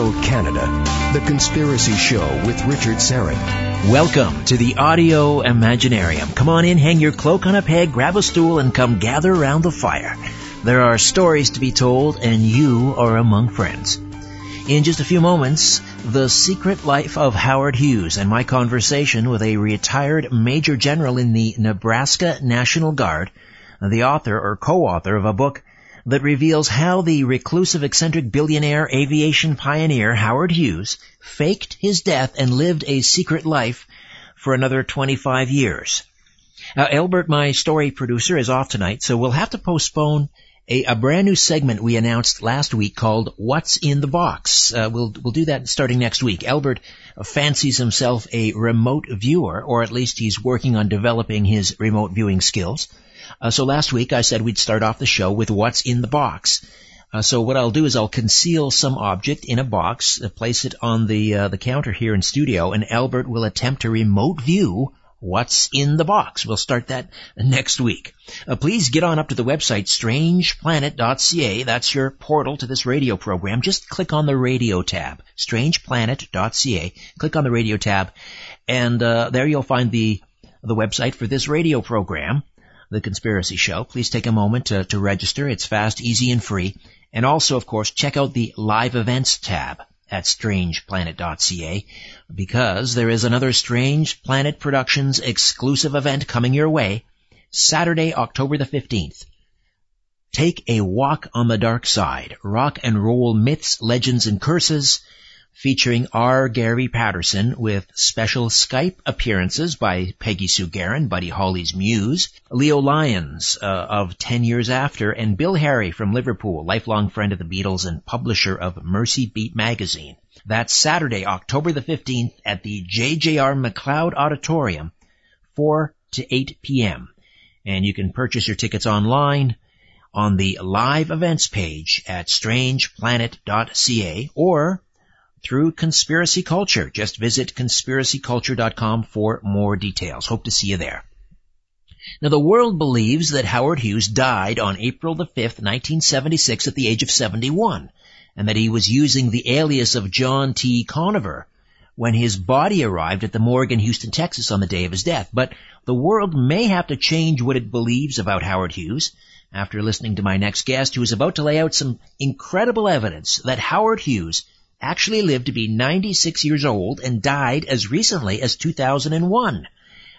Toronto, Canada. The Conspiracy Show with Richard Syrett. Welcome to the Audio Imaginarium. Come on in, hang your cloak on a peg, grab a stool, and come gather around the fire. There are stories to be told, and you are among friends. In just a few moments, The Secret Life of Howard Hughes and my conversation with a retired Major General in the Nebraska National Guard, the author or co-author of a book that reveals how the reclusive eccentric billionaire aviation pioneer Howard Hughes faked his death and lived a secret life for another 25 years. Albert, my story producer, is off tonight, so we'll have to postpone a, a brand new segment we announced last week called "What's in the Box." Uh, we'll we'll do that starting next week. Albert fancies himself a remote viewer, or at least he's working on developing his remote viewing skills. Uh, so last week I said we'd start off the show with what's in the box. Uh, so what I'll do is I'll conceal some object in a box, uh, place it on the uh, the counter here in studio, and Albert will attempt to remote view what's in the box. We'll start that next week. Uh, please get on up to the website strangeplanet.ca. That's your portal to this radio program. Just click on the radio tab, strangeplanet.ca. Click on the radio tab, and uh, there you'll find the the website for this radio program. The Conspiracy Show. Please take a moment to, to register. It's fast, easy, and free. And also, of course, check out the live events tab at strangeplanet.ca because there is another Strange Planet Productions exclusive event coming your way Saturday, October the 15th. Take a walk on the dark side. Rock and roll myths, legends, and curses featuring R. Gary Patterson with special Skype appearances by Peggy Sue Gerron, Buddy Holly's muse, Leo Lyons uh, of 10 Years After, and Bill Harry from Liverpool, lifelong friend of the Beatles and publisher of Mersey Beat magazine. That's Saturday, October the 15th at the JJR McLeod Auditorium, 4 to 8 p.m. And you can purchase your tickets online on the live events page at strangeplanet.ca or through Conspiracy Culture. Just visit conspiracyculture.com for more details. Hope to see you there. Now the world believes that Howard Hughes died on April the 5th, 1976 at the age of 71, and that he was using the alias of John T. Conover when his body arrived at the morgue in Houston, Texas on the day of his death. But the world may have to change what it believes about Howard Hughes after listening to my next guest who is about to lay out some incredible evidence that Howard Hughes actually lived to be 96 years old and died as recently as 2001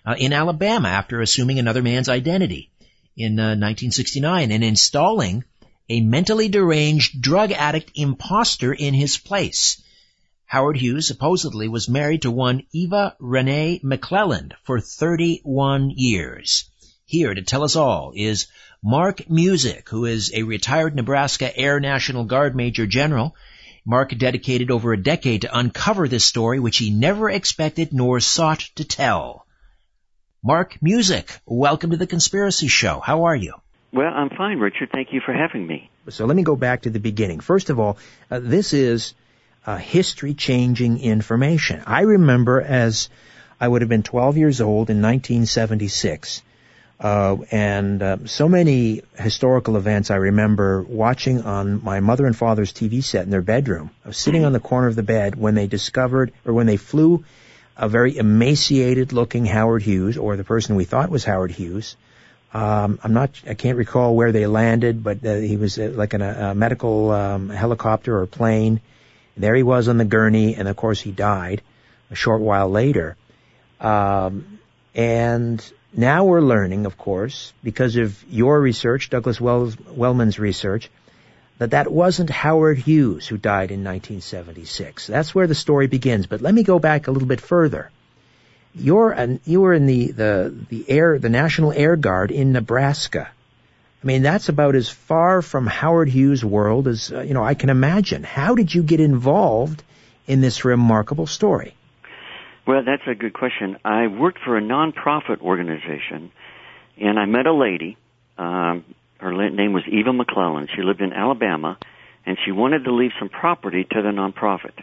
uh, in Alabama after assuming another man's identity in uh, 1969 and installing a mentally deranged drug addict impostor in his place. Howard Hughes supposedly was married to one Eva Renee McClelland for 31 years. Here to tell us all is Mark Musick, who is a retired Nebraska Air National Guard Major General Mark dedicated over a decade to uncover this story which he never expected nor sought to tell. Mark Musick, welcome to the Conspiracy Show. How are you? Well, I'm fine, Richard. Thank you for having me. So let me go back to the beginning. First of all, uh, this is uh, history-changing information. I remember as I would have been 12 years old in 1976, uh, and uh, so many historical events I remember watching on my mother and father's TV set in their bedroom. I was sitting on the corner of the bed when they discovered, or when they flew a very emaciated looking Howard Hughes, or the person we thought was Howard Hughes. Um, I'm not, I can't recall where they landed, but uh, he was uh, like in a, a medical um, helicopter or plane. There he was on the gurney, and of course he died a short while later. Um, and now we're learning, of course, because of your research, Douglas Wells, Wellman's research, that that wasn't Howard Hughes who died in 1976. That's where the story begins. But let me go back a little bit further. You're an, you were in the, the, the air, the National Air Guard in Nebraska. I mean, that's about as far from Howard Hughes' world as, uh, you know, I can imagine. How did you get involved in this remarkable story? Well, that's a good question. I worked for a nonprofit organization, and I met a lady. Um, her name was Eva McClelland. She lived in Alabama, and she wanted to leave some property to the nonprofit.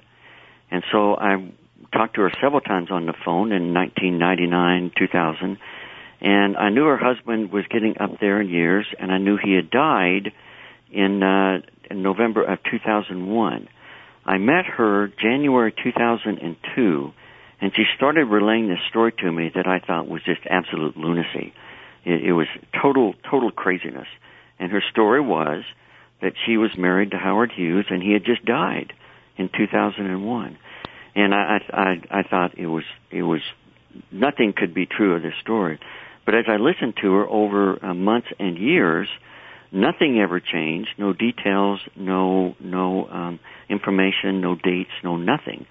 And so I talked to her several times on the phone in 1999, 2000, and I knew her husband was getting up there in years, and I knew he had died in, uh, in November of 2001. I met her January 2002, and she started relaying this story to me that I thought was just absolute lunacy. It, it was total, total craziness. And her story was that she was married to Howard Hughes, and he had just died in 2001. And I, I, I thought it was, it was, nothing could be true of this story. But as I listened to her over uh, months and years, nothing ever changed. No details, no, no um, information, no dates, no nothing.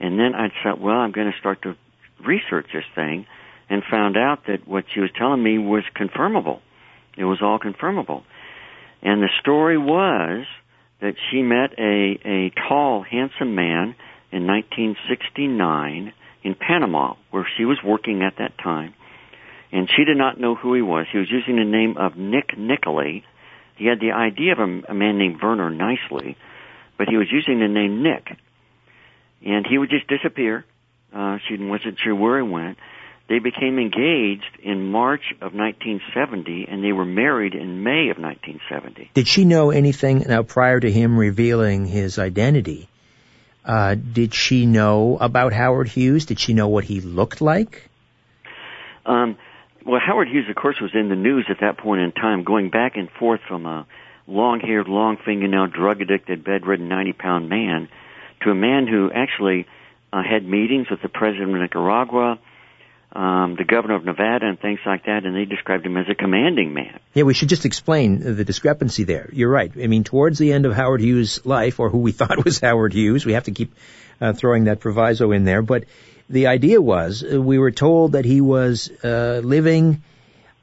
And then I thought, well, I'm going to start to research this thing, and found out that what she was telling me was confirmable. It was all confirmable. And the story was that she met a, a tall, handsome man in 1969 in Panama, where she was working at that time. And she did not know who he was. He was using the name of Nick Nicolay. He had the idea of a, a man named Verner Nicely, but he was using the name Nick. And he would just disappear. Uh, she wasn't sure where he went. They became engaged in March of 1970, and they were married in May of 1970. Did she know anything now prior to him revealing his identity? Uh, did she know about Howard Hughes? Did she know what he looked like? Um, well, Howard Hughes, of course, was in the news at that point in time, going back and forth from a long-haired, long-fingernail, drug-addicted, bedridden, 90-pound man to a man who actually uh, had meetings with the president of Nicaragua, um, the governor of Nevada and things like that, and they described him as a commanding man. Yeah, we should just explain the discrepancy there. You're right. I mean, towards the end of Howard Hughes' life, or who we thought was Howard Hughes, we have to keep uh, throwing that proviso in there, but the idea was uh, we were told that he was uh, living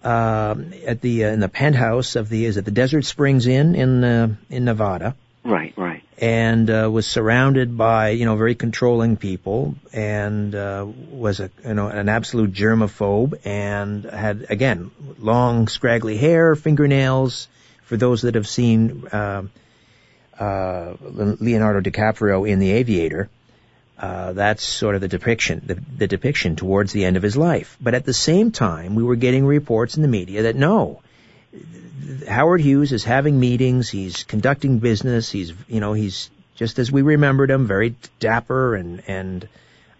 uh, at the uh, in the penthouse of the is it the Desert Springs Inn in uh, in Nevada. Right, right and uh, was surrounded by you know very controlling people and uh, was a you know an absolute germaphobe and had again long scraggly hair, fingernails. For those that have seen uh, uh, Leonardo DiCaprio in The Aviator, uh, that's sort of the depiction, the, the depiction towards the end of his life. But at the same time, we were getting reports in the media that no, Howard Hughes is having meetings. He's conducting business. He's, you know, he's just as we remembered him, very dapper and and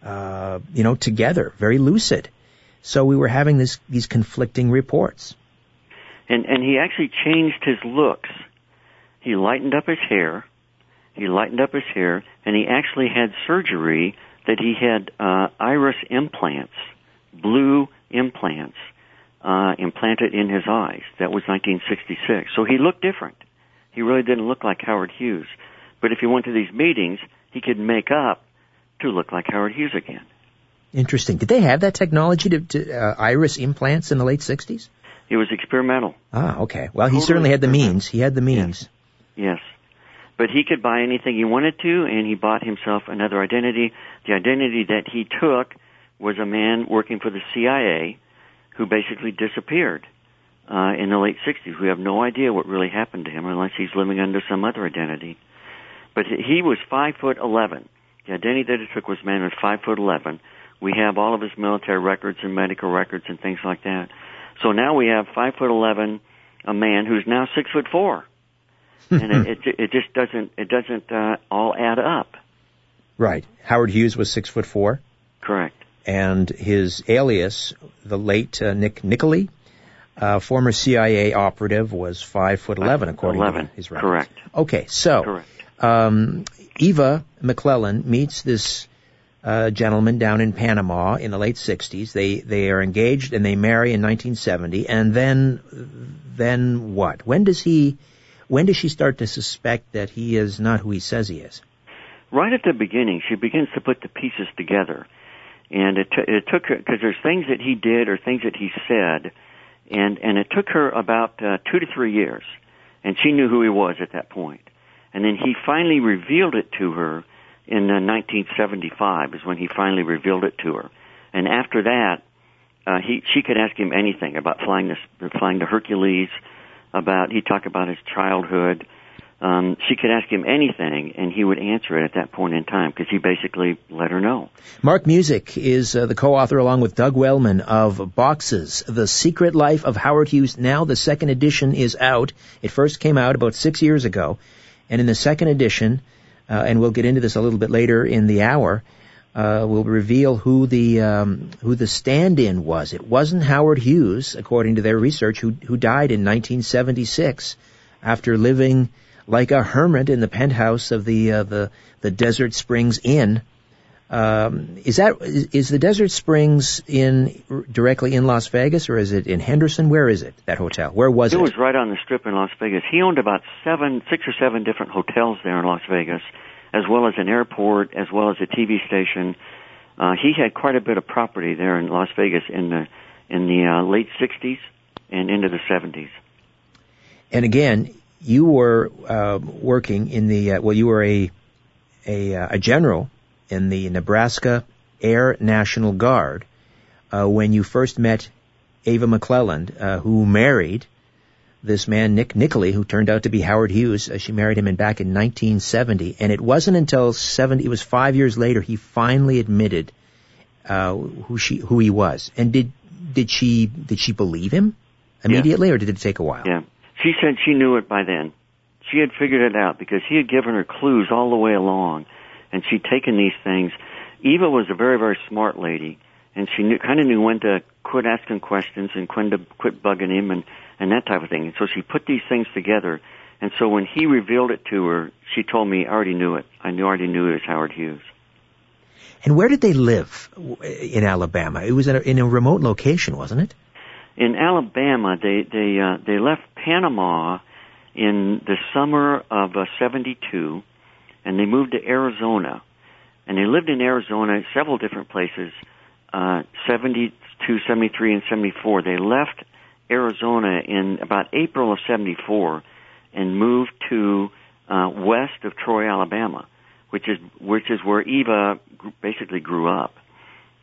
uh, you know together, very lucid. So we were having this these conflicting reports. And and he actually changed his looks. He lightened up his hair. He lightened up his hair, and he actually had surgery that he had uh, iris implants, blue implants uh, implanted in his eyes. That was 1966. So he looked different. He really didn't look like Howard Hughes. But if he went to these meetings, he could make up to look like Howard Hughes again. Interesting. Did they have that technology to, to uh, iris implants in the late 60s? It was experimental. Ah, okay. Well, he certainly had the means. He had the means. Yes. yes. But he could buy anything he wanted to, and he bought himself another identity. The identity that he took was a man working for the CIA who basically disappeared uh, in the late 60s. We have no idea what really happened to him unless he's living under some other identity. But he was five foot eleven. The identity that he took was a man was five foot eleven. We have all of his military records and medical records and things like that. So now we have five foot eleven, a man who's now six foot four, and it, it it just doesn't it doesn't uh, all add up. Right. Howard Hughes was six foot four. Correct and his alias, the late uh, Nick Nicolay, uh, former CIA operative, was five foot eleven, according 11. to his records. Correct. Okay, so Correct. Um, Eva McClelland meets this uh, gentleman down in Panama in the late '60s. They they are engaged and they marry in 1970. And then then what? When does he? When does she start to suspect that he is not who he says he is? Right at the beginning, she begins to put the pieces together and it, t- it took her because there's things that he did or things that he said, and and it took her about uh, two to three years, and she knew who he was at that point, and then he finally revealed it to her in uh, 1975 is when he finally revealed it to her, and after that, uh, he she could ask him anything about flying this flying the Hercules, about he talked about his childhood um, she could ask him anything, and he would answer it at that point in time because he basically let her know. Mark Musick is uh, the co-author, along with Doug Wellman, of Boxes: The Secret Life of Howard Hughes. Now the second edition is out. It first came out about six years ago, and in the second edition, uh, and we'll get into this a little bit later in the hour. Uh, will reveal who the um, who the stand-in was. It wasn't Howard Hughes, according to their research, who who died in 1976 after living like a hermit in the penthouse of the uh, the the Desert Springs Inn um, is that is the Desert Springs in directly in Las Vegas, or is it in Henderson? Where is it? That hotel? Where was it? It was right on the Strip in Las Vegas. He owned about seven, six or seven different hotels there in Las Vegas, as well as an airport, as well as a TV station. Uh, he had quite a bit of property there in Las Vegas in the in the uh, late '60s and into the '70s. And again, you were uh, working in the uh, well, you were a a, uh, a general in the Nebraska Air National Guard uh, when you first met Ava McClelland, uh, who married this man Nick Nicoli, who turned out to be Howard Hughes. Uh, she married him in back in 1970, and it wasn't until 70. It was five years later he finally admitted uh, who she who he was. And did did she did she believe him immediately, yeah. or did it take a while? Yeah, she said she knew it by then. She had figured it out because he had given her clues all the way along and she'd taken these things. Eva was a very, very smart lady, and she knew, kind of knew when to quit asking questions and when to quit bugging him and, and that type of thing. And so she put these things together. And so when he revealed it to her, she told me, I already knew it. I knew, already knew it was Howard Hughes. And where did they live in Alabama? It was in a, in a remote location, wasn't it? In Alabama, they they uh, they left Panama in the summer of uh, '72 and they moved to Arizona. And they lived in Arizona, several different places, uh, 72, 73, and 74. They left Arizona in about April of 74 and moved to uh, west of Troy, Alabama, which is which is where Eva basically grew up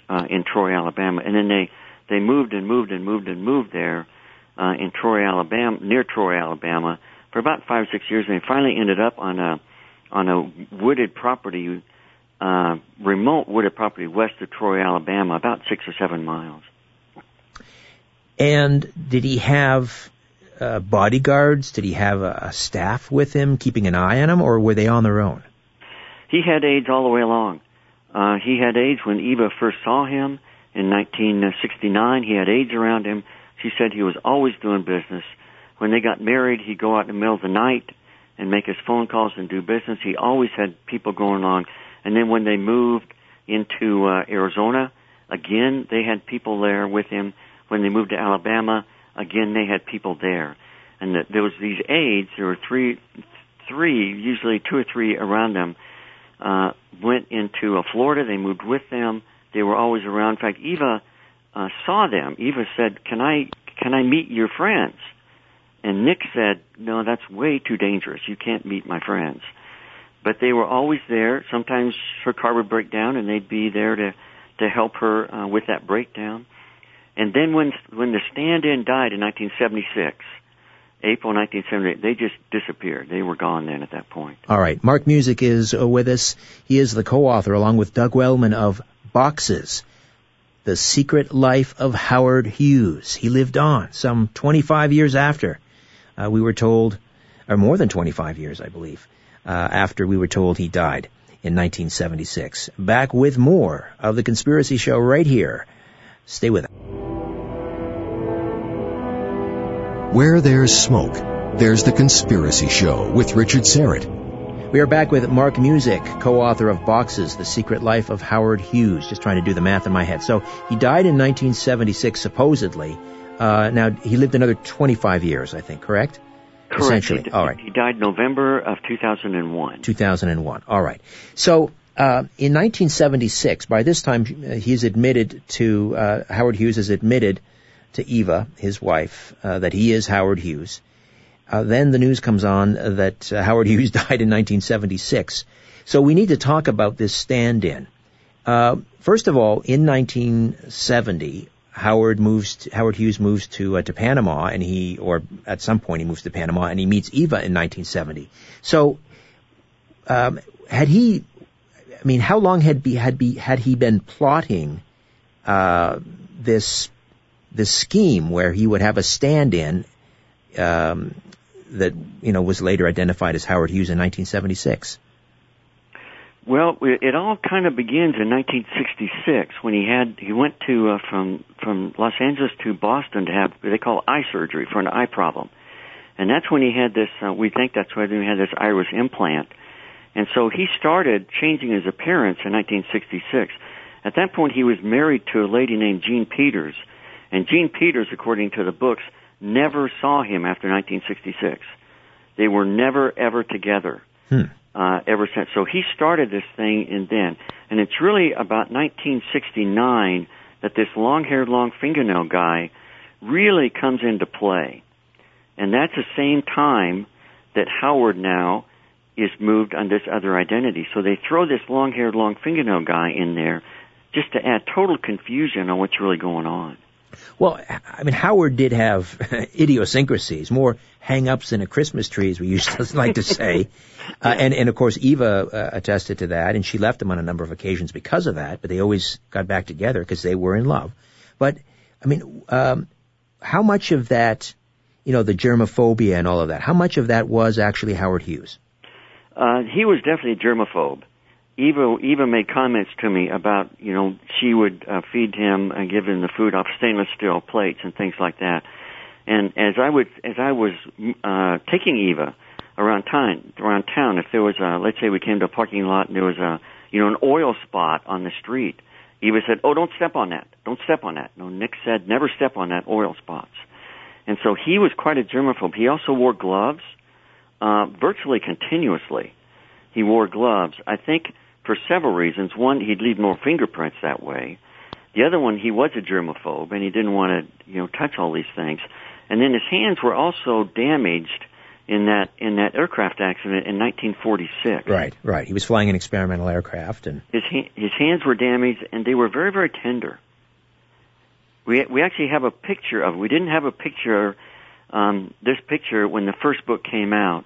uh, in Troy, Alabama. And then they they moved and moved and moved and moved there uh, in Troy, Alabama, near Troy, Alabama, for about five or six years. And they finally ended up on a on a wooded property, uh, remote wooded property west of Troy, Alabama, about six or seven miles. And did he have uh, bodyguards? Did he have a, a staff with him keeping an eye on him, or were they on their own? He had aides all the way along. Uh, he had aides when Eva first saw him in 1969. He had aides around him. She said he was always doing business. When they got married, he'd go out in the middle of the night and make his phone calls and do business. He always had people going along. And then when they moved into uh, Arizona, again they had people there with him. When they moved to Alabama, again they had people there. And the, there was these aides. There were three, three usually two or three around them. Uh, went into uh, Florida. They moved with them. They were always around. In fact, Eva uh, saw them. Eva said, "Can I can I meet your friends?" And Nick said, no, that's way too dangerous. You can't meet my friends. But they were always there. Sometimes her car would break down and they'd be there to, to help her uh, with that breakdown. And then when, when the stand-in died in 1976, April 1978, they just disappeared. They were gone then at that point. All right. Mark Musick is uh, with us. He is the co-author along with Doug Wellman of Boxes. The Secret Life of Howard Hughes. He lived on some 25 years after uh, we were told, or more than 25 years, I believe, uh, after we were told he died in 1976. Back with more of the Conspiracy Show right here. Stay with us. Where there's smoke, there's the Conspiracy Show with Richard Syrett. We are back with Mark Musick, co-author of Boxes, The Secret Life of Howard Hughes. Just trying to do the math in my head. So he died in 1976, supposedly. Uh, now he lived another 25 years, I think. Correct? Correct. Essentially. He, All right. He died November of 2001. 2001. All right. So uh, in 1976, by this time uh, he's admitted to uh, Howard Hughes has admitted to Eva, his wife, uh, that he is Howard Hughes. Uh, then the news comes on that uh, Howard Hughes died in 1976. So we need to talk about this stand-in. first of all, in 1970, Howard moves to, Howard Hughes moves to uh, to Panama and he or at some point he moves to Panama and he meets Eva in 1970. So um, had he I mean how long had be had be had he been plotting uh, this this scheme where he would have a stand-in um, that you know was later identified as Howard Hughes in 1976? Well, it all kind of begins in 1966 when he had he went to uh, from from Los Angeles to Boston to have what they call eye surgery for an eye problem, and that's when he had this. Uh, we think that's when he had this iris implant, and so he started changing his appearance in 1966. At that point, he was married to a lady named Jean Peters, and Jean Peters, according to the books, never saw him after 1966. They were never ever together. Hmm uh, ever since. So he started this thing in then, and it's really about 1969 that this long-haired, long fingernail guy really comes into play, and that's the same time that Howard now is moved on this other identity. So they throw this long-haired, long fingernail guy in there just to add total confusion on what's really going on. Well, I mean, Howard did have idiosyncrasies, more hang-ups than a Christmas tree, as we used to like to say. Uh, and, and of course, Eva uh, attested to that, and she left him on a number of occasions because of that, but they always got back together because they were in love. But, I mean, um, how much of that, you know, the germophobia and all of that, how much of that was actually Howard Hughes? Uh, he was definitely a germaphobe. Eva Eva made comments to me about you know she would uh, feed him and give him the food off stainless steel plates and things like that. And as I would as I was uh, taking Eva around town around town, if there was a let's say we came to a parking lot and there was a you know an oil spot on the street, Eva said, "Oh, don't step on that. Don't step on that." No, Nick said, "Never step on that oil spots." And so he was quite a germaphobe. He also wore gloves uh, virtually continuously. He wore gloves. I think for several reasons. One, he'd leave more fingerprints that way. The other one, he was a germaphobe and he didn't want to, you know, touch all these things. And then his hands were also damaged in that in that aircraft accident in 1946. Right, right. He was flying an experimental aircraft, and his ha- his hands were damaged, and they were very very tender. We we actually have a picture of. We didn't have a picture. Um, this picture when the first book came out,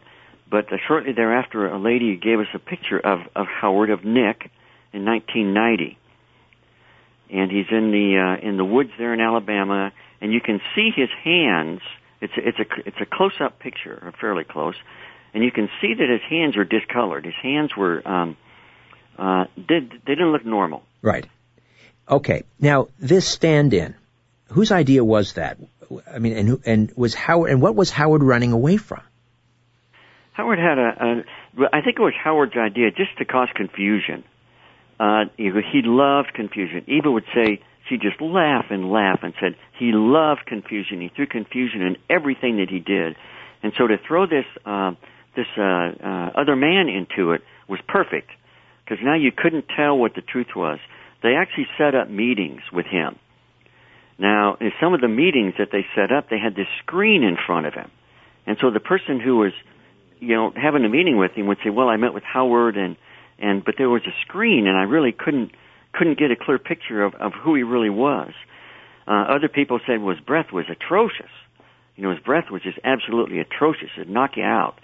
but uh, shortly thereafter, a lady gave us a picture of, of Howard, of Nick, in 1990. And he's in the uh, in the woods there in Alabama, and you can see his hands. It's a, it's a it's a close up picture, or fairly close, and you can see that his hands are discolored. His hands were um, uh, did they didn't look normal. Right. Okay. Now this stand-in, whose idea was that? I mean, and and was Howard and what was Howard running away from? Howard had a, a I think it was Howard's idea just to cause confusion. Uh, he loved confusion. Eva would say she'd just laugh and laugh and said he loved confusion. He threw confusion in everything that he did, and so to throw this uh, this uh, uh, other man into it was perfect because now you couldn't tell what the truth was. They actually set up meetings with him. Now, in some of the meetings that they set up, they had this screen in front of him, and so the person who was you know, having a meeting with him would say, "Well, I met with Howard, and and but there was a screen, and I really couldn't couldn't get a clear picture of of who he really was." Uh, other people said well, his breath was atrocious. You know, his breath was just absolutely atrocious. It'd knock you out.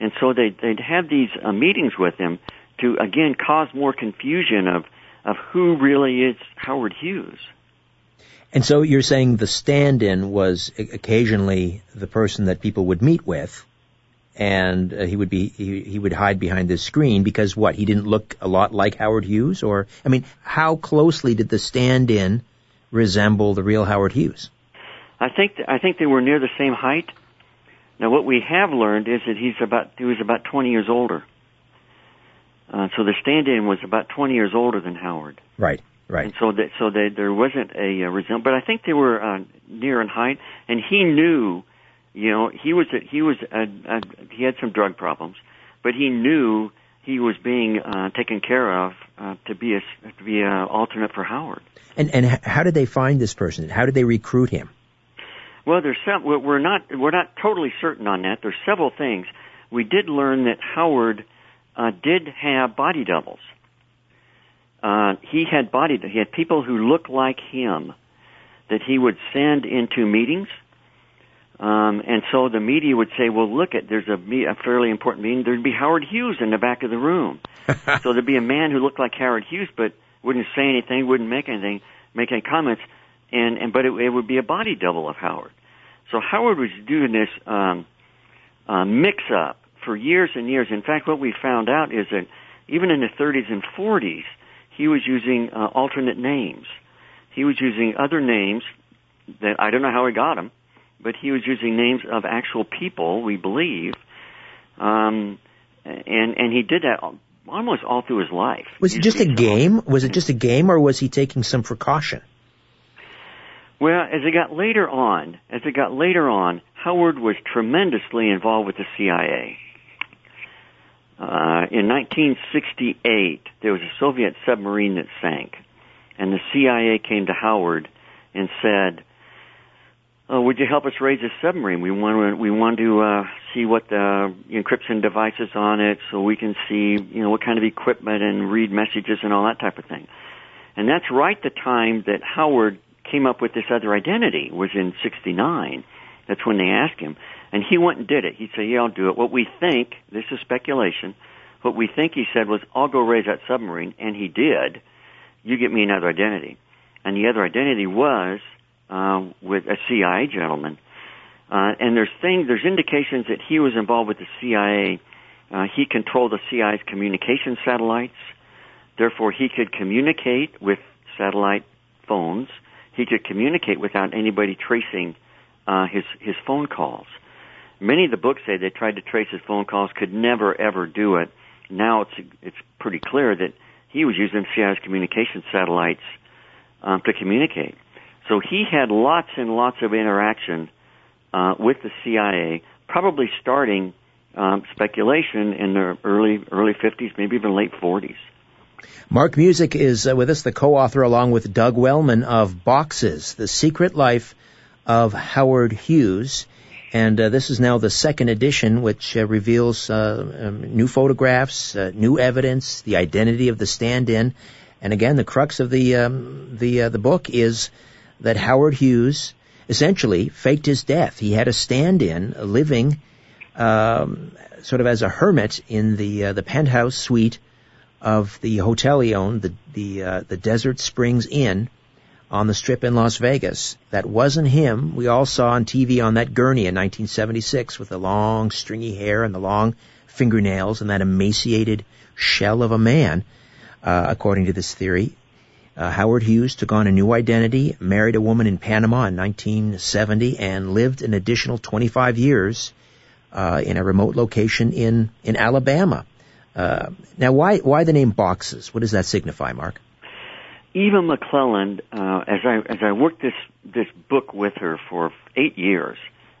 And so they'd, they'd have these uh, meetings with him to, again, cause more confusion of, of who really is Howard Hughes. And so you're saying the stand-in was occasionally the person that people would meet with, and uh, he would be he, he would hide behind this screen because what he didn't look a lot like Howard Hughes or I mean how closely did the stand-in resemble the real Howard Hughes? I think th- I think they were near the same height. Now what we have learned is that he's about he was about 20 years older. Uh, so the stand-in was about 20 years older than Howard. Right. Right. And so that so that there wasn't a, a resemblance, but I think they were uh, near in height, and he knew you know, he was a, he was a, a, he had some drug problems, but he knew he was being uh, taken care of uh, to be a to be an alternate for Howard. And and how did they find this person? How did they recruit him? Well, there's some. We're not we're not totally certain on that. There's several things. We did learn that Howard uh, did have body doubles. Uh, he had body. He had people who looked like him that he would send into meetings um, and so the media would say, well, look at, there's a, a fairly important meeting. There'd be Howard Hughes in the back of the room. so there'd be a man who looked like Howard Hughes, but wouldn't say anything, wouldn't make anything, make any comments, and, and but it, it would be a body double of Howard. So Howard was doing this um, uh, mix-up for years and years. In fact, what we found out is that even in the 30s and 40s, he was using uh, alternate names. He was using other names that I don't know how he got them, but he was using names of actual people, we believe, um, and and he did that almost all through his life. Was it just a game? Was it just a game, or was he taking some precaution? Well, as it got later on, as it got later on, Howard was tremendously involved with the CIA. Uh, in 1968, there was a Soviet submarine that sank, and the CIA came to Howard and said, oh, "Would you help us raise this submarine? We want to we want to uh, see what the encryption devices on it, so we can see you know what kind of equipment and read messages and all that type of thing." And that's right the time that Howard came up with this other identity was in '69. That's when they asked him, and he went and did it. He said, "Yeah, I'll do it." What we think, this is speculation. What we think he said was, "I'll go raise that submarine," and he did. You get me another identity, and the other identity was uh, with a CIA gentleman. Uh, and there's things, there's indications that he was involved with the CIA. Uh, he controlled the CIA's communication satellites. Therefore, he could communicate with satellite phones. He could communicate without anybody tracing uh, his his phone calls. Many of the books say they tried to trace his phone calls, could never ever do it. Now it's it's pretty clear that he was using CIA's communication satellites um, to communicate. So he had lots and lots of interaction uh, with the CIA, probably starting um, speculation in the early early 50s, maybe even late 40s. Mark Musick is uh, with us, the co-author along with Doug Wellman of Boxes: The Secret Life of Howard Hughes. And uh, this is now the second edition, which uh, reveals uh, um, new photographs, uh, new evidence, the identity of the stand-in, and again, the crux of the um, the uh, the book is that Howard Hughes essentially faked his death. He had a stand-in, living um, sort of as a hermit in the uh, the penthouse suite of the hotel he owned, the the uh, the Desert Springs Inn on the Strip in Las Vegas. That wasn't him. We all saw on TV on that gurney in 1976 with the long stringy hair and the long fingernails and that emaciated shell of a man. Uh, according to this theory, uh, Howard Hughes took on a new identity, married a woman in Panama in 1970, and lived an additional 25 years uh, in a remote location in in Alabama. Uh, now, why why the name Boxes? What does that signify, Mark? Eva McClelland, uh, as I as I worked this this book with her for eight years,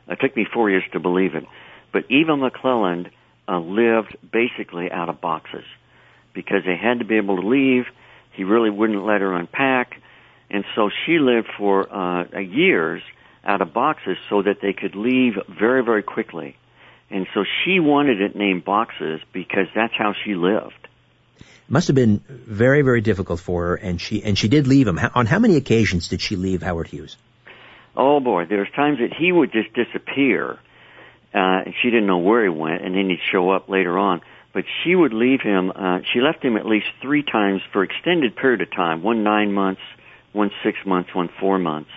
it took me four years to believe it, but Eva McClelland uh, lived basically out of boxes because they had to be able to leave he really wouldn't let her unpack. And so she lived for uh, years out of boxes so that they could leave very, very quickly. And so she wanted it named Boxes because that's how she lived. It must have been very, very difficult for her, and she and she did leave him. On how many occasions did she leave Howard Hughes? Oh boy, there's times that he would just disappear, uh, and she didn't know where he went, and then he'd show up later on but she would leave him. Uh, she left him at least three times for extended period of time. One nine months, one six months, one four months,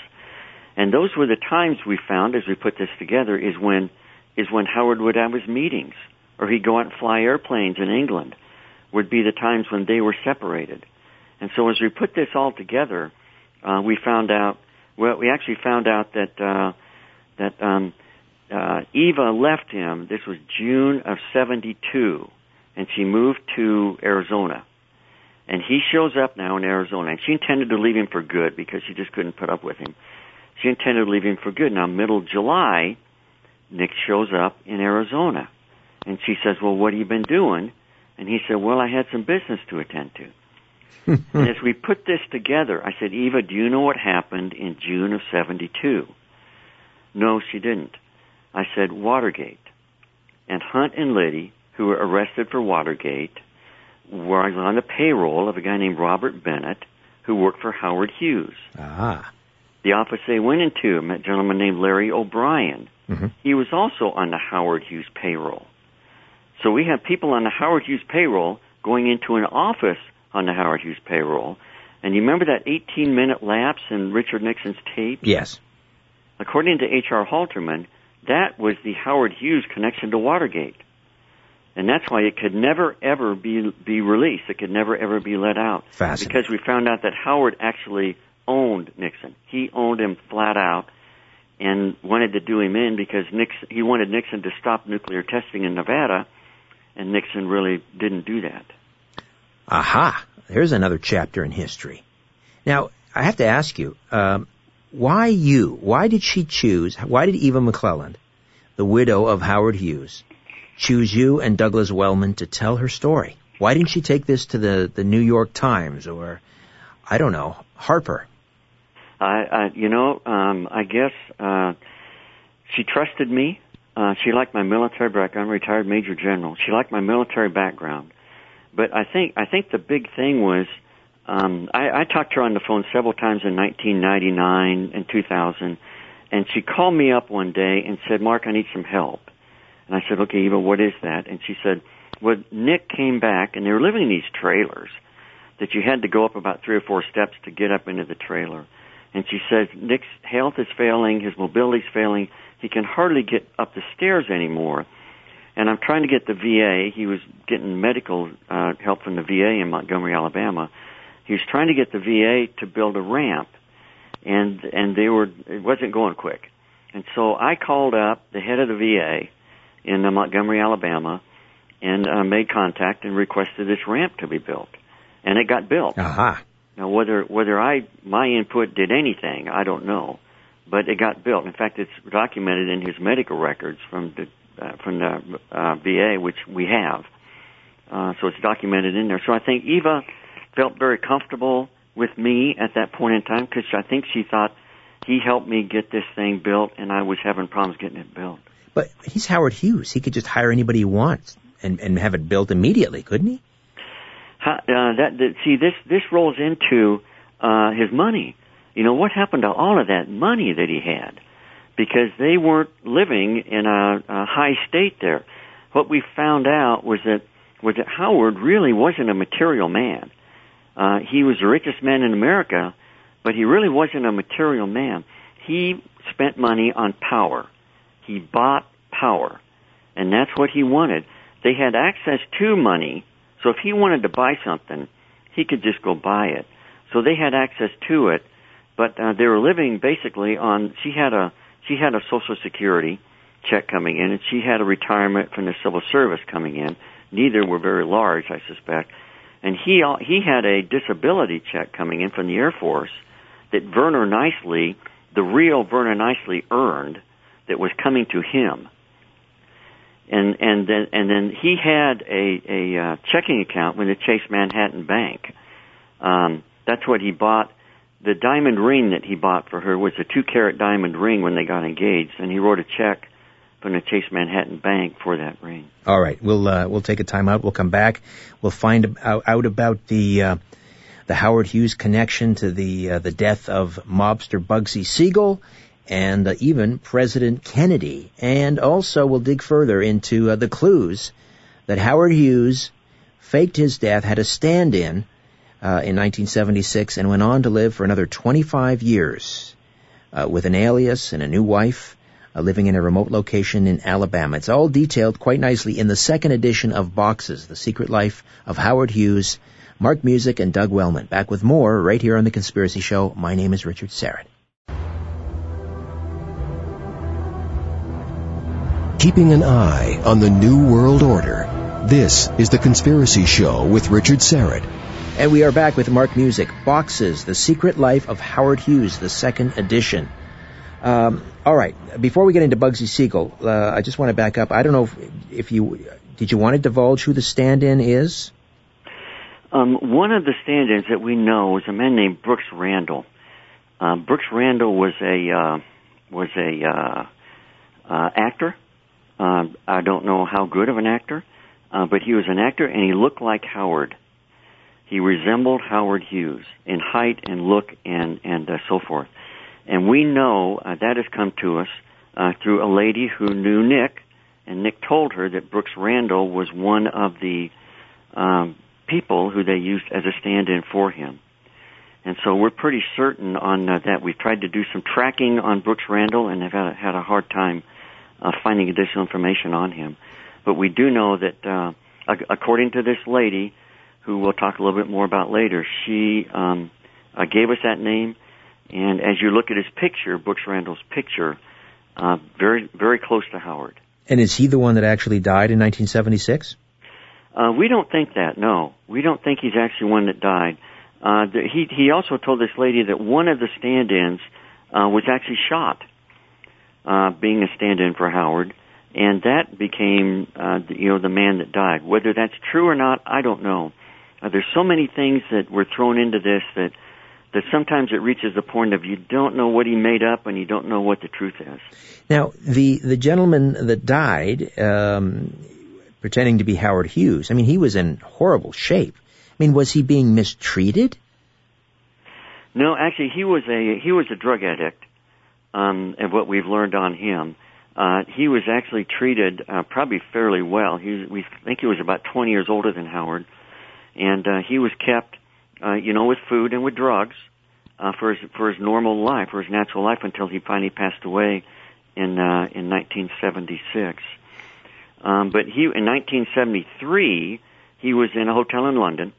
and those were the times we found as we put this together. Is when is when Howard would have his meetings, or he'd go out and fly airplanes in England. Would be the times when they were separated, and so as we put this all together, uh, we found out. Well, we actually found out that uh, that um, uh, Eva left him. This was June of '72 and she moved to Arizona. And he shows up now in Arizona, and she intended to leave him for good because she just couldn't put up with him. She intended to leave him for good. Now, middle July, Nick shows up in Arizona, and she says, "Well, what have you been doing?" And he said, "Well, I had some business to attend to." and as we put this together, I said, "Eva, do you know what happened in June of '72?" No, she didn't. I said, "Watergate." And Hunt and Liddy who were arrested for Watergate were on the payroll of a guy named Robert Bennett who worked for Howard Hughes. Ah. The office they went into, met a gentleman named Larry O'Brien. Mm-hmm. He was also on the Howard Hughes payroll. So we have people on the Howard Hughes payroll going into an office on the Howard Hughes payroll. And you remember that 18 minute lapse in Richard Nixon's tape? Yes. According to H.R. Haldeman, that was the Howard Hughes connection to Watergate. And that's why it could never ever be be released. It could never ever be let out Fascinating. because we found out that Howard actually owned Nixon. He owned him flat out and wanted to do him in because Nixon he wanted Nixon to stop nuclear testing in Nevada, and Nixon really didn't do that. Aha! There's another chapter in history. Now, I have to ask you, um, why you? Why did she choose? Why did Eva McClelland, the widow of Howard Hughes, choose you and Douglas Wellman to tell her story? Why didn't she take this to the, the New York Times or, I don't know, Harper? I, I you know, um, I guess uh, she trusted me. Uh, she liked my military background. I'm retired major general. She liked my military background. But I think I think the big thing was um, I, I talked to her on the phone several times in 1999 and 2000, and she called me up one day and said, "Mark, I need some help." And I said, "Okay, Eva, what is that?" And she said, "Well, Nick came back, and they were living in these trailers that you had to go up about three or four steps to get up into the trailer." And she says, "Nick's health is failing, his mobility's failing, he can hardly get up the stairs anymore." and I'm trying to get the VA. He was getting medical uh, help from the VA in Montgomery, Alabama. He was trying to get the VA to build a ramp, and and they were it wasn't going quick. And so I called up the head of the VA in uh, Montgomery, Alabama, and uh, made contact and requested this ramp to be built, and it got built. Aha! Now whether whether I my input did anything, I don't know, but it got built. In fact, it's documented in his medical records from the uh, from the uh, VA, which we have. Uh, so it's documented in there. So I think Eva felt very comfortable with me at that point in time because I think she thought he helped me get this thing built, and I was having problems getting it built. But he's Howard Hughes. He could just hire anybody he wants and, and have it built immediately, couldn't he? How, uh, that, that see this this rolls into uh, his money. You know what happened to all of that money that he had? Because they weren't living in a, a high state there. What we found out was that was that Howard really wasn't a material man. Uh, he was the richest man in America, but he really wasn't a material man. He spent money on power. He bought power, and that's what he wanted. They had access to money, so if he wanted to buy something, he could just go buy it. So they had access to it, but uh, they were living basically on. She had a she had a Social Security check coming in, and she had a retirement from the civil service coming in. Neither were very large, I suspect. And he he had a disability check coming in from the Air Force that Verner Nicely, the real Verner Nicely, earned that was coming to him. And and then and then he had a a uh, checking account with the Chase Manhattan Bank. Um, that's what he bought. The diamond ring that he bought for her was a two carat diamond ring when they got engaged, and he wrote a check from the Chase Manhattan Bank for that ring. All right, we'll uh, we'll take a time out. We'll come back. We'll find out, out about the uh, the Howard Hughes connection to the uh, the death of mobster Bugsy Siegel, and uh, even President Kennedy. And also, we'll dig further into uh, the clues that Howard Hughes faked his death, had a stand-in uh, in 1976, and went on to live for another 25 years with an alias and a new wife uh, living in a remote location in Alabama. It's all detailed quite nicely in the second edition of Boxes, The Secret Life of Howard Hughes, Mark Musick, and Doug Wellman. Back with more right here on The Conspiracy Show. My name is Richard Syrett. Keeping an eye on the New World Order. This is The Conspiracy Show with Richard Syrett. And we are back with Mark Musick, Boxes, The Secret Life of Howard Hughes, the second edition. Um, all right. Before we get into Bugsy Siegel, uh, I just want to back up. I don't know if, if, you did you want to divulge who the stand-in is. Um, one of the stand-ins that we know is a man named Brooks Randall. Uh, Brooks Randall was a uh, was a uh, uh, actor. Um, I don't know how good of an actor, uh, but he was an actor, and he looked like Howard. He resembled Howard Hughes in height and look and and so forth. And we know uh, that has come to us uh, through a lady who knew Nick, and Nick told her that Brooks Randall was one of the um, people who they used as a stand-in for him. And so we're pretty certain on uh, that. We've tried to do some tracking on Brooks Randall and have had a, had a hard time uh, finding additional information on him. but we do know that uh, according to this lady, who we'll talk a little bit more about later, she um, uh, gave us that name. And as you look at his picture, Brooks Randall's picture, uh, very very close to Howard. And is he the one that actually died in 1976? Uh, we don't think that. No, we don't think he's actually one that died. Uh, the, he he also told this lady that one of the stand-ins uh, was actually shot, uh, being a stand-in for Howard, and that became uh, the, you know the man that died. Whether that's true or not, I don't know. Uh, there's so many things that were thrown into this that that sometimes it reaches the point of you don't know what he made up and you don't know what the truth is. Now, the the gentleman that died, um, pretending to be Howard Hughes, I mean, he was in horrible shape. I mean, was he being mistreated? No, actually, he was a he was a drug addict. Um, and what we've learned on him, uh, he was actually treated uh, probably fairly well. He we think he was about 20 years older than Howard, and uh, he was kept uh, you know, with food and with drugs uh, for his for his normal life, for his natural life, until he finally passed away in uh, in 1976. Um, but he in 1973 he was in a hotel in London.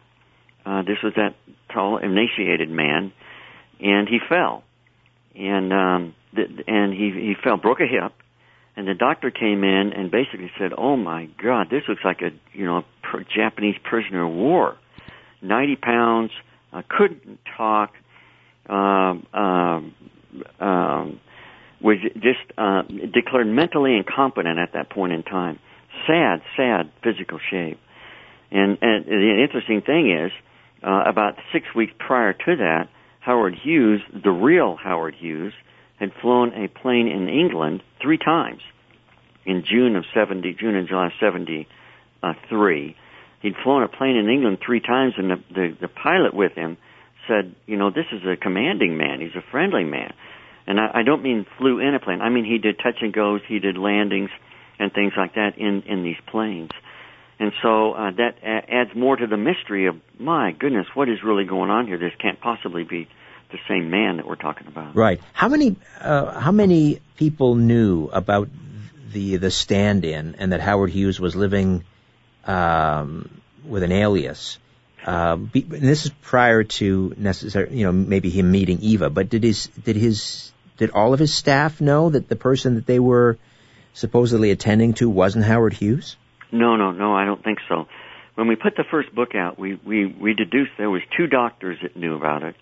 Uh, this was that tall, emaciated man, and he fell, and um, and he he fell, broke a hip, and the doctor came in and basically said, "Oh my God, this looks like a you know a Japanese prisoner of war." 90 pounds, uh, couldn't talk, um, um, um, was just uh, declared mentally incompetent at that point in time. Sad, sad physical shape. And, and the interesting thing is, uh, about six weeks prior to that, Howard Hughes, the real Howard Hughes, had flown a plane in England three times in June of 70, June and July of 73. He'd flown a plane in England three times, and the, the the pilot with him said, "You know, this is a commanding man. He's a friendly man." And I, I don't mean flew in a plane. I mean he did touch and goes, he did landings and things like that in in these planes. And so uh, that a- adds more to the mystery of my goodness, what is really going on here? This can't possibly be the same man that we're talking about. Right. How many uh, how many people knew about the the stand-in and that Howard Hughes was living um, with an alias. Uh, be, this is prior to necessary, you know, maybe him meeting Eva. But did his did his did all of his staff know that the person that they were supposedly attending to wasn't Howard Hughes? No, no, no. I don't think so. When we put the first book out, we we we deduced there was two doctors that knew about it,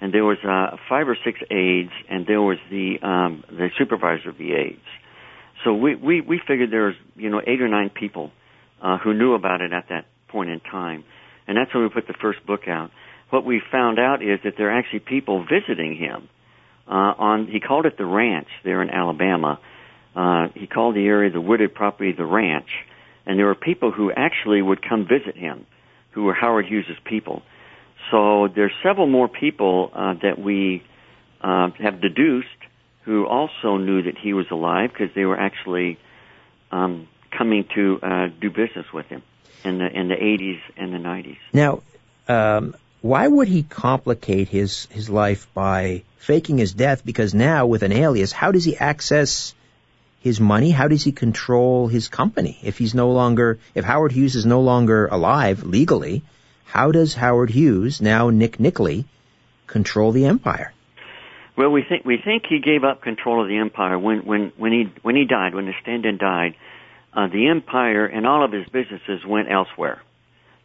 and there was uh, five or six aides, and there was the um, the supervisor of the aides. So we we we figured there was you know eight or nine people uh, who knew about it at that point in time. And that's when we put the first book out. What we found out is that there are actually people visiting him. Uh, on he called it the ranch there in Alabama. Uh, he called the area the wooded property the ranch, and there were people who actually would come visit him, who were Howard Hughes's people. So there's several more people uh, that we uh, have deduced who also knew that he was alive because they were actually um, coming to uh, do business with him in the in the 80s and the 90s. Now, um, why would he complicate his his life by faking his death? Because now with an alias, how does he access his money? How does he control his company if he's no longer if Howard Hughes is no longer alive legally? How does Howard Hughes now Nick Nicely control the empire? Well, we think we think he gave up control of the empire when when when he when he died when the stand-in died uh, the empire and all of his businesses went elsewhere.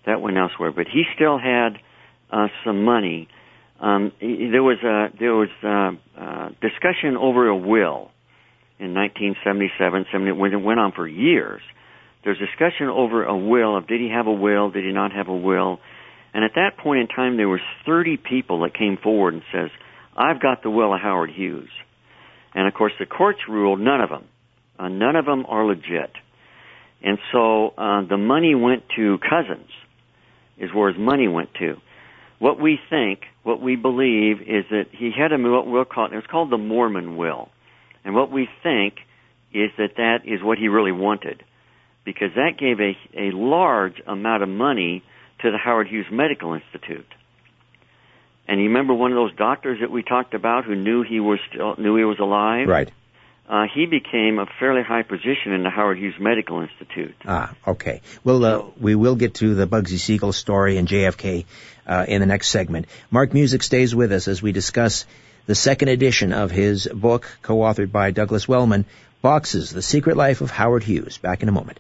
That went elsewhere, but he still had uh, some money. Um, there was a there was a, uh, discussion over a will in 1977, 70, when it went on for years. There's discussion over a will of did he have a will, did he not have a will, and at that point in time there was 30 people that came forward and says, "I've got the will of Howard Hughes," and of course the courts ruled none of them, uh, none of them are legit. And so uh, the money went to cousins, is where his money went to. What we think, what we believe, is that he had a what we'll call it. It's called the Mormon will, and what we think is that that is what he really wanted, because that gave a a large amount of money to the Howard Hughes Medical Institute. And you remember one of those doctors that we talked about who knew he was still knew he was alive, right? uh, he became a fairly high position in the Howard Hughes Medical Institute. Ah, okay. Well, uh, we will get to the Bugsy Siegel story and JFK uh, in the next segment. Mark Musick stays with us as we discuss the second edition of his book, co-authored by Douglas Wellman, Boxes, The Secret Life of Howard Hughes. Back in a moment.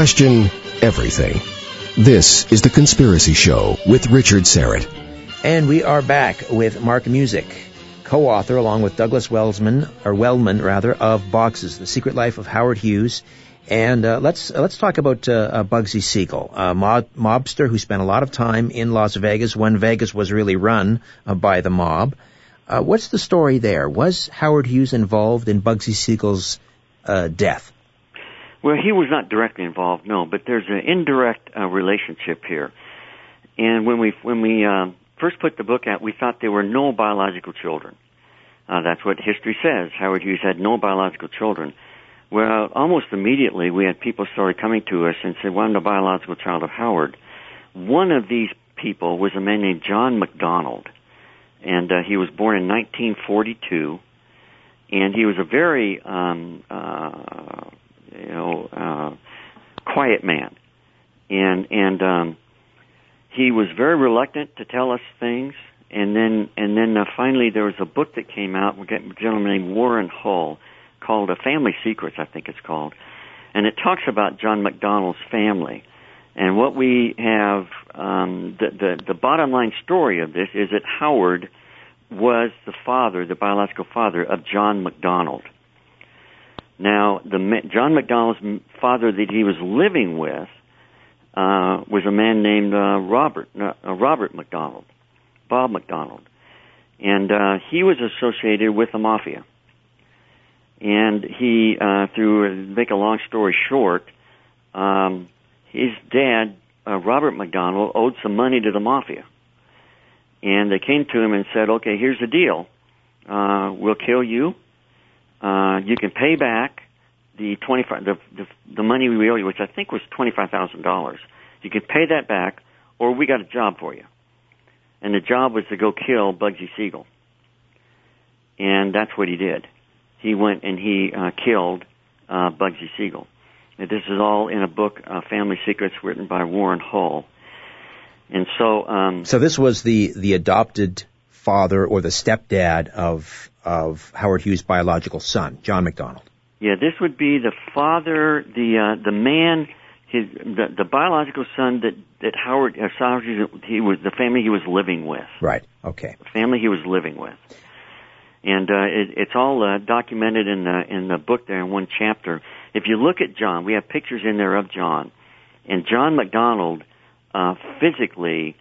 Question everything. This is The Conspiracy Show with Richard Syrett. And we are back with Mark Musick, co-author along with Douglas Wellsman, or Wellman rather, of Boxes, The Secret Life of Howard Hughes. And uh, let's uh, let's talk about uh, uh, Bugsy Siegel, a mob, mobster who spent a lot of time in Las Vegas when Vegas was really run uh, by the mob. Uh, what's the story there? Was Howard Hughes involved in Bugsy Siegel's death? Well, he was not directly involved, no, but there's an indirect relationship here. And when we when we first put the book out, we thought there were no biological children. that's what history says. Howard Hughes had no biological children. Well, almost immediately we had people started coming to us and said, well, I'm the biological child of Howard. One of these people was a man named John McDonald, and uh, he was born in 1942, and he was a very, um, uh, you know, uh, quiet man, and and um, he was very reluctant to tell us things. And then, and then uh, finally, there was a book that came out. We got a gentleman named Warren Hull, called a Family Secrets, I think it's called, and it talks about John McDonald's family. And what we have, um, the, the the bottom line story of this is that Howard was the father, the biological father of John McDonald. Now, the John McDonald's father that he was living with uh, was a man named uh, Robert uh, Robert McDonald, Bob McDonald, and uh, he was associated with the mafia. And he, uh, through make a long story short, um, his dad, uh, Robert McDonald, owed some money to the mafia, and they came to him and said, "Okay, here's the deal: uh, we'll kill you. Uh, you can pay back the twenty five the, the the money we owe you, which I think was twenty five thousand dollars. You can pay that back, or we got a job for you." And the job was to go kill Bugsy Siegel, and that's what he did he went and he uh, killed uh, Bugsy Siegel. And this is all in a book, uh, Family Secrets, written by Warren Hull. And so, um, so this was the the adopted father or the stepdad of of Howard Hughes' biological son, John McDonald. Yeah, this would be the father, the uh, the man, his the, the biological son that that Howard uh, Howard he was the family he was living with. Right. Okay. The family he was living with and uh, it, it's all uh, documented in the in the book there in one chapter. If you look at John, we have pictures in there of John, and John McDonald uh, physically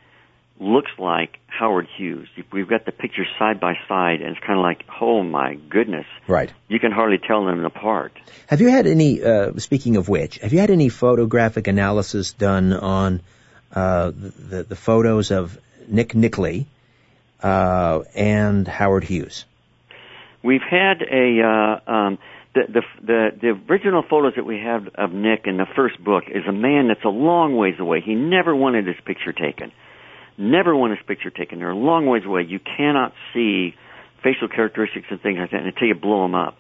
looks like Howard Hughes. We've got the pictures side by side, and it's kind of like, oh my goodness, right? You can hardly tell them apart. Have you had any? Uh, speaking of which, have you had any photographic analysis done on uh, the the photos of Nick Nicely uh, and Howard Hughes? We've had a uh, um, the, the the the original photos that we have of Nick in the first book is a man that's a long ways away. He never wanted his picture taken. Never want his picture taken. They're a long ways away. You cannot see facial characteristics and things like that until you blow them up.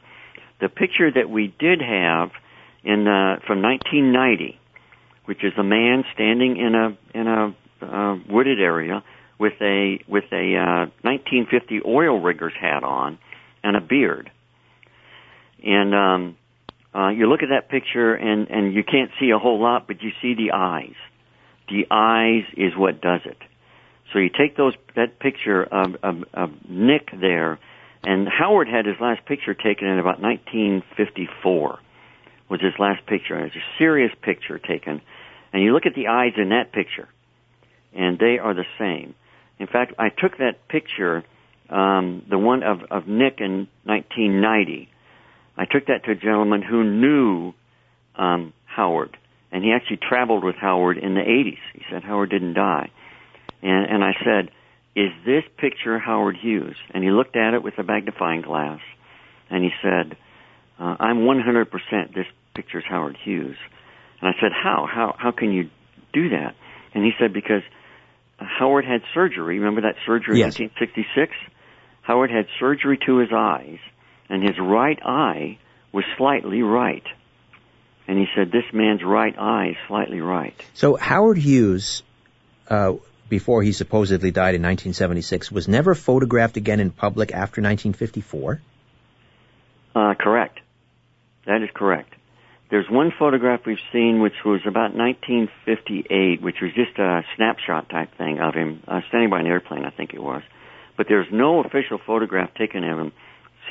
The picture that we did have in uh, from 1990, which is a man standing in a in a uh, wooded area with a with a uh, 1950 oil rigger's hat on and a beard. And um, uh, you look at that picture, and and you can't see a whole lot, but you see the eyes. The eyes is what does it. So you take those that picture of, of, of Nick there, and Howard had his last picture taken in about 1954. Was his last picture? And it's a serious picture taken, and you look at the eyes in that picture, and they are the same. In fact, I took that picture um, the one of, of Nick in 1990. I took that to a gentleman who knew um, Howard, and he actually traveled with Howard in the 80s. He said Howard didn't die, and and I said, "Is this picture Howard Hughes?" And he looked at it with a magnifying glass, and he said, uh, "I'm 100% this picture's Howard Hughes." And I said, "How? How? How can you do that?" And he said, "Because." Howard had surgery. Remember that surgery Yes. in 1966? Howard had surgery to his eyes, and his right eye was slightly right. And he said, this man's right eye is slightly right. So Howard Hughes, uh, before he supposedly died in 1976, was never photographed again in public after 1954. Uh, correct. That is correct. There's one photograph we've seen which was about 1958, which was just a snapshot type thing of him uh, standing by an airplane, I think it was. But there's no official photograph taken of him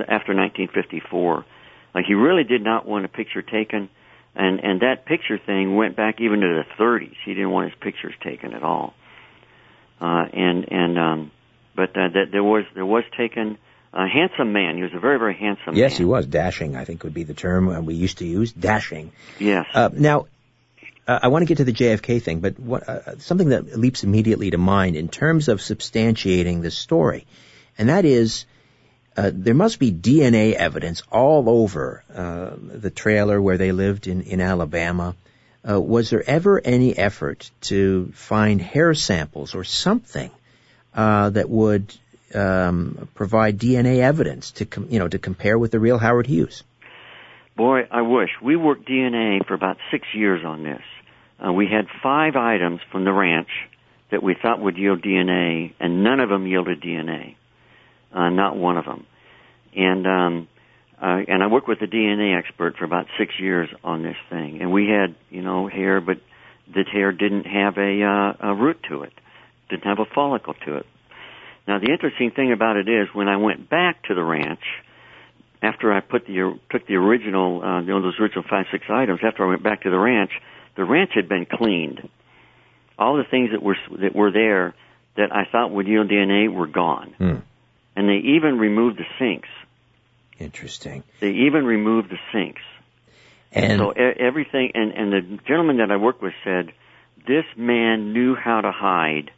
after 1954. Like he really did not want a picture taken, and and that picture thing went back even to the 30s. He didn't want his pictures taken at all. Uh, and and um, but uh, that there was there was taken a handsome man. He was a very very handsome Yes, man. he was dashing. I think would be the term uh, we used to use, dashing. Yes. Uh, now, uh, I want to get to the JFK thing, but what, uh, something that leaps immediately to mind in terms of substantiating this story, and that is uh, there must be DNA evidence all over uh, the trailer where they lived in, in Alabama. Uh, was there ever any effort to find hair samples or something uh, that would um, provide DNA evidence to com- you know to compare with the real Howard Hughes? Boy, I wish. We worked DNA for about six years on this. Uh, we had five items from the ranch that we thought would yield DNA, and none of them yielded DNA. Uh, not one of them. And um, uh, and I worked with a DNA expert for about six years on this thing, and we had you know hair, but the hair didn't have a, uh, a root to it, didn't have a follicle to it. Now the interesting thing about it is when I went back to the ranch after I put the took the original, uh, you know, those original five six items. After I went back to the ranch, the ranch had been cleaned. All the things that were that were there that I thought would yield DNA were gone, Hmm. and they even removed the sinks. Interesting. They even removed the sinks. And so everything, and and the gentleman that I worked with said, this man knew how to hide,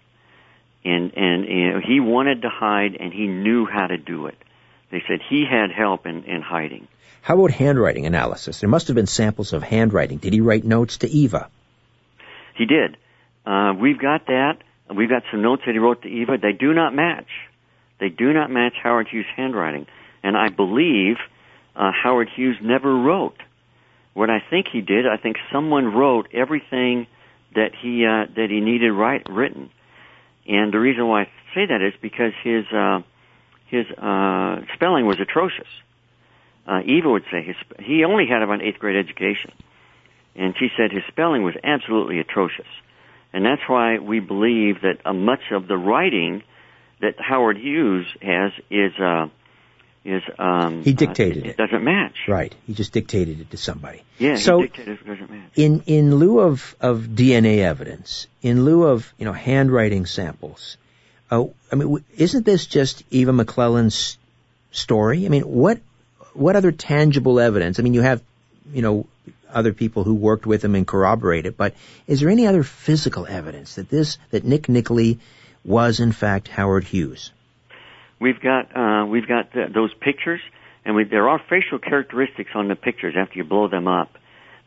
and and know, he wanted to hide, and he knew how to do it. They said he had help in, in hiding. How about handwriting analysis? There must have been samples of handwriting. Did he write notes to Eva? He did. Uh, we've got that. We've got some notes that he wrote to Eva. They do not match. They do not match Howard Hughes' handwriting. And I believe uh, Howard Hughes never wrote. What I think he did, I think someone wrote everything that he uh, that he needed write, written. And the reason why I say that is because his uh, his uh, spelling was atrocious. Uh, Eva would say his he only had about an eighth grade education, and she said his spelling was absolutely atrocious, and that's why we believe that uh, much of the writing that Howard Hughes has is uh, is um, He dictated uh, it. doesn't match. Right. He just dictated it to somebody. Yeah, So- he dictated it doesn't match. In in lieu of of DNA evidence, in lieu of you know handwriting samples, uh, I mean, isn't this just Eva McClelland's story? I mean, what what other tangible evidence? I mean, you have you know other people who worked with him and corroborate it, but is there any other physical evidence that this that Nick Nicely was in fact Howard Hughes? We've got uh, we've got th- those pictures, and we, there are facial characteristics on the pictures after you blow them up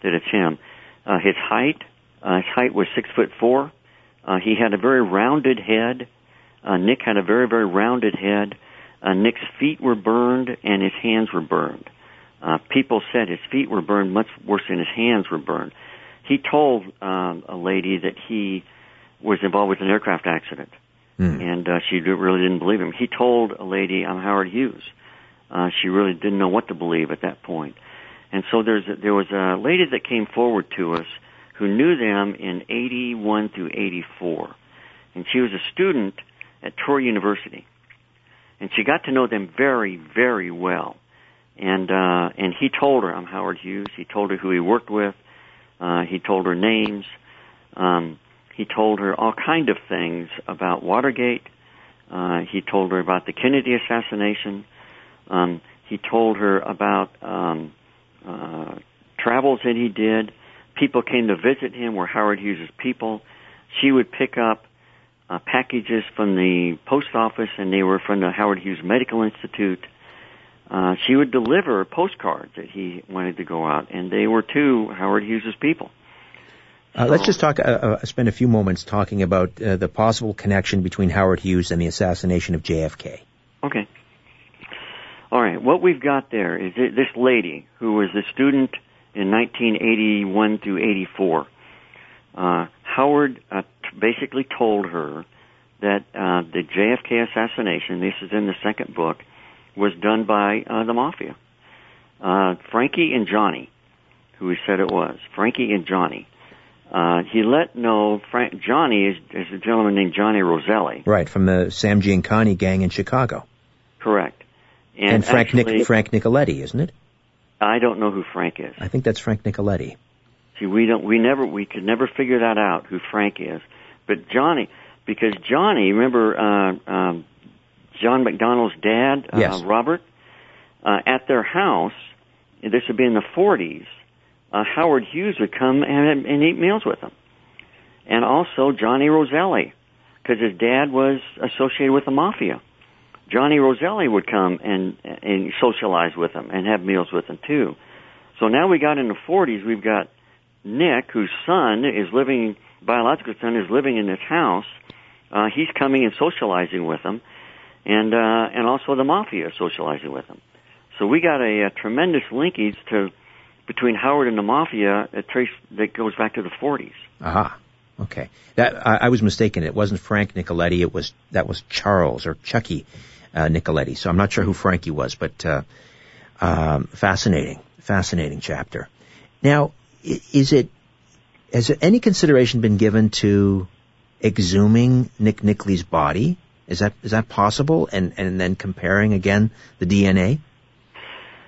that it's him. Uh, his height, uh, his height was six foot four. Uh, he had a very rounded head. Uh, Nick had a very very rounded head. Uh, Nick's feet were burned and his hands were burned. Uh, people said his feet were burned much worse than his hands were burned. He told um, a lady that he was involved with an aircraft accident Hmm. and uh, she really didn't believe him. He told a lady, "I'm Howard Hughes." Uh, she really didn't know what to believe at that point. and so there's there was a lady that came forward to us who knew them in '81 through '84, and she was a student at Troy University, and she got to know them very, very well. And uh, and he told her, "I'm Howard Hughes." He told her who he worked with. Uh, he told her names. Um, he told her all kind of things about Watergate. Uh, he told her about the Kennedy assassination. Um, he told her about um, uh, travels that he did. People came to visit him were Howard Hughes' people. She would pick up uh, packages from the post office, and they were from the Howard Hughes Medical Institute. Uh, she would deliver postcards that he wanted to go out, and they were to Howard Hughes' people. Uh, let's just talk. Uh, uh, spend a few moments talking about uh, the possible connection between Howard Hughes and the assassination of JFK. Okay. All right. What we've got there is this lady who was a student in 1981 through 84. Uh, Howard uh, basically told her that the JFK assassination, this is in the second book, was done by the mafia. Frankie and Johnny, who he said it was, Frankie and Johnny. Uh, he let know Frank, Johnny is, is a gentleman named Johnny Roselli. Right, from the Sam Giancana gang in Chicago. Correct. And, and Frank, actually, Nic- Frank Nicoletti, isn't it? I don't know who Frank is. I think that's Frank Nicoletti. See, we don't, we never, we could never figure that out who Frank is. But Johnny, because Johnny, remember uh, um, John McDonald's dad, uh, yes. Robert, uh, at their house. This would be in the 40s. Uh, Howard Hughes would come and, and eat meals with him, and also Johnny Roselli, because his dad was associated with the mafia. Johnny Roselli would come and and socialize with him and have meals with him too. So now we got in the 40s. We've got Nick, whose son is living, biological son is living in this house. Uh, he's coming and socializing with them, and uh, and also the mafia socializing with them. So we got a, a tremendous linkage to between Howard and the mafia that trace that goes back to the 40s. Aha. Okay. That I, I was mistaken. It wasn't Frank Nicoletti. It was that was Charles or Chucky uh, Nicoletti. So I'm not sure who Frankie was, but uh, um, fascinating, fascinating chapter. Now, is it has any consideration been given to exhuming Nick Nicely's body? Is that is that possible? And and then comparing again the DNA.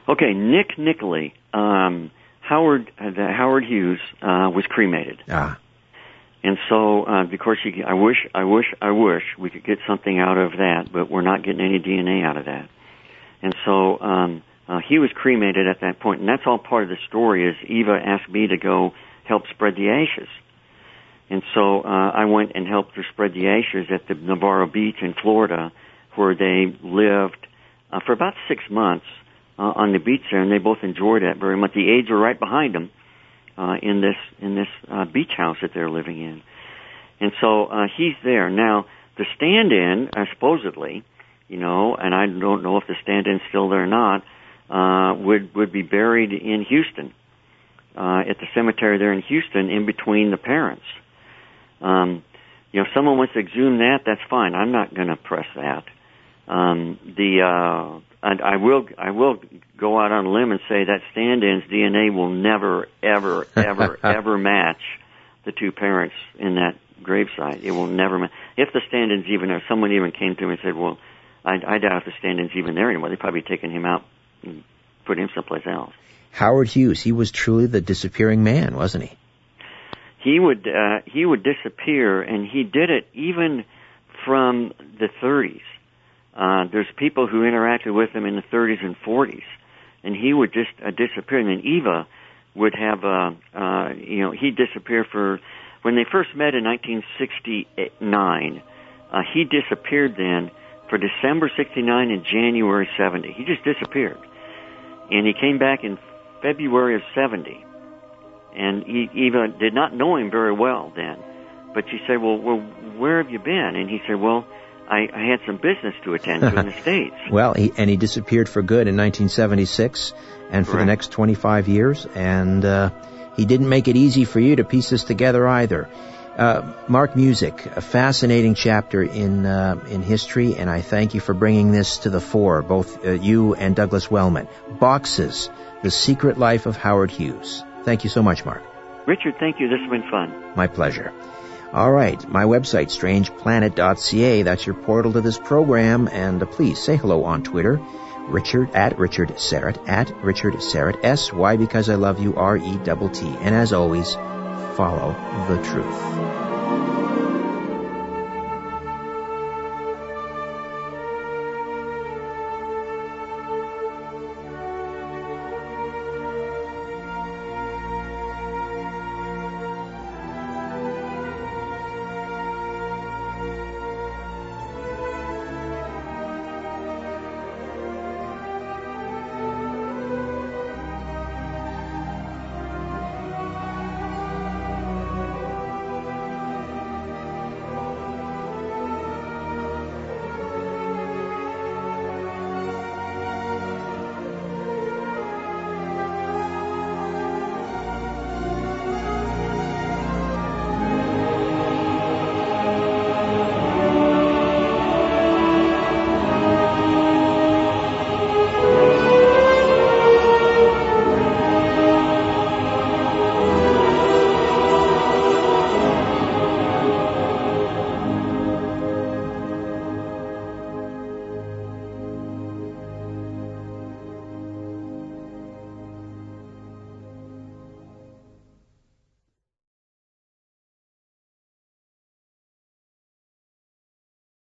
Okay, Nick Nickley, um, Howard uh, Howard Hughes uh, was cremated. Ah. And so, uh, of course, you, I wish, I wish, I wish we could get something out of that, but we're not getting any DNA out of that. And so, um, uh, he was cremated at that point, and that's all part of the story. Is Eva asked me to go help spread the ashes, and so uh, I went and helped her spread the ashes at the Navarre Beach in Florida, where they lived uh, for about six months uh, on the beach there, and they both enjoyed that very much. The aides were right behind them uh, in this in this uh, beach house that they're living in, and so uh, he's there now. The stand-in, uh, supposedly, you know, and I don't know if the stand-in's still there or not, uh, would would be buried in Houston, uh, at the cemetery there in Houston, in between the parents. Um, you know, if someone wants to exhume that, that's fine. I'm not going to press that. Um, the uh, and I will I will go out on a limb and say that stand-in's DNA will never ever ever ever match the two parents in that gravesite. It will never match. If the stand-in's even there, someone even came to me and said, "Well, I, I doubt if the stand-in's even there anymore. They've probably taken him out and put him someplace else." Howard Hughes, he was truly the disappearing man, wasn't he? He would uh, he would disappear, and he did it even from the 30s uh, there's people who interacted with him in the 30s and 40s, and he would just uh, disappear. And then Eva would have, uh, uh, you know, he'd disappear for when they first met in 1969. Uh, he disappeared then for December 69 and January 70. He just disappeared, and he came back in February of 70. And he, Eva did not know him very well then, but she said, "Well, well, where have you been?" And he said, "Well." I, I had some business to attend to in the States. Well, he, and he disappeared for good in 1976 and for right. the next 25 years, and uh, he didn't make it easy for you to piece this together either. Uh, Mark Musick, a fascinating chapter in uh, in history, and I thank you for bringing this to the fore, both uh, you and Douglas Wellman. Boxes, The Secret Life of Howard Hughes. Thank you so much, Mark. Richard, thank you. This has been fun. My pleasure. All right, my website, strangeplanet.ca. That's your portal to this program. And uh, please say hello on Twitter. Richard at Richard Syrett at Richard Syrett S Y because I love you R E T T. And as always, follow the truth.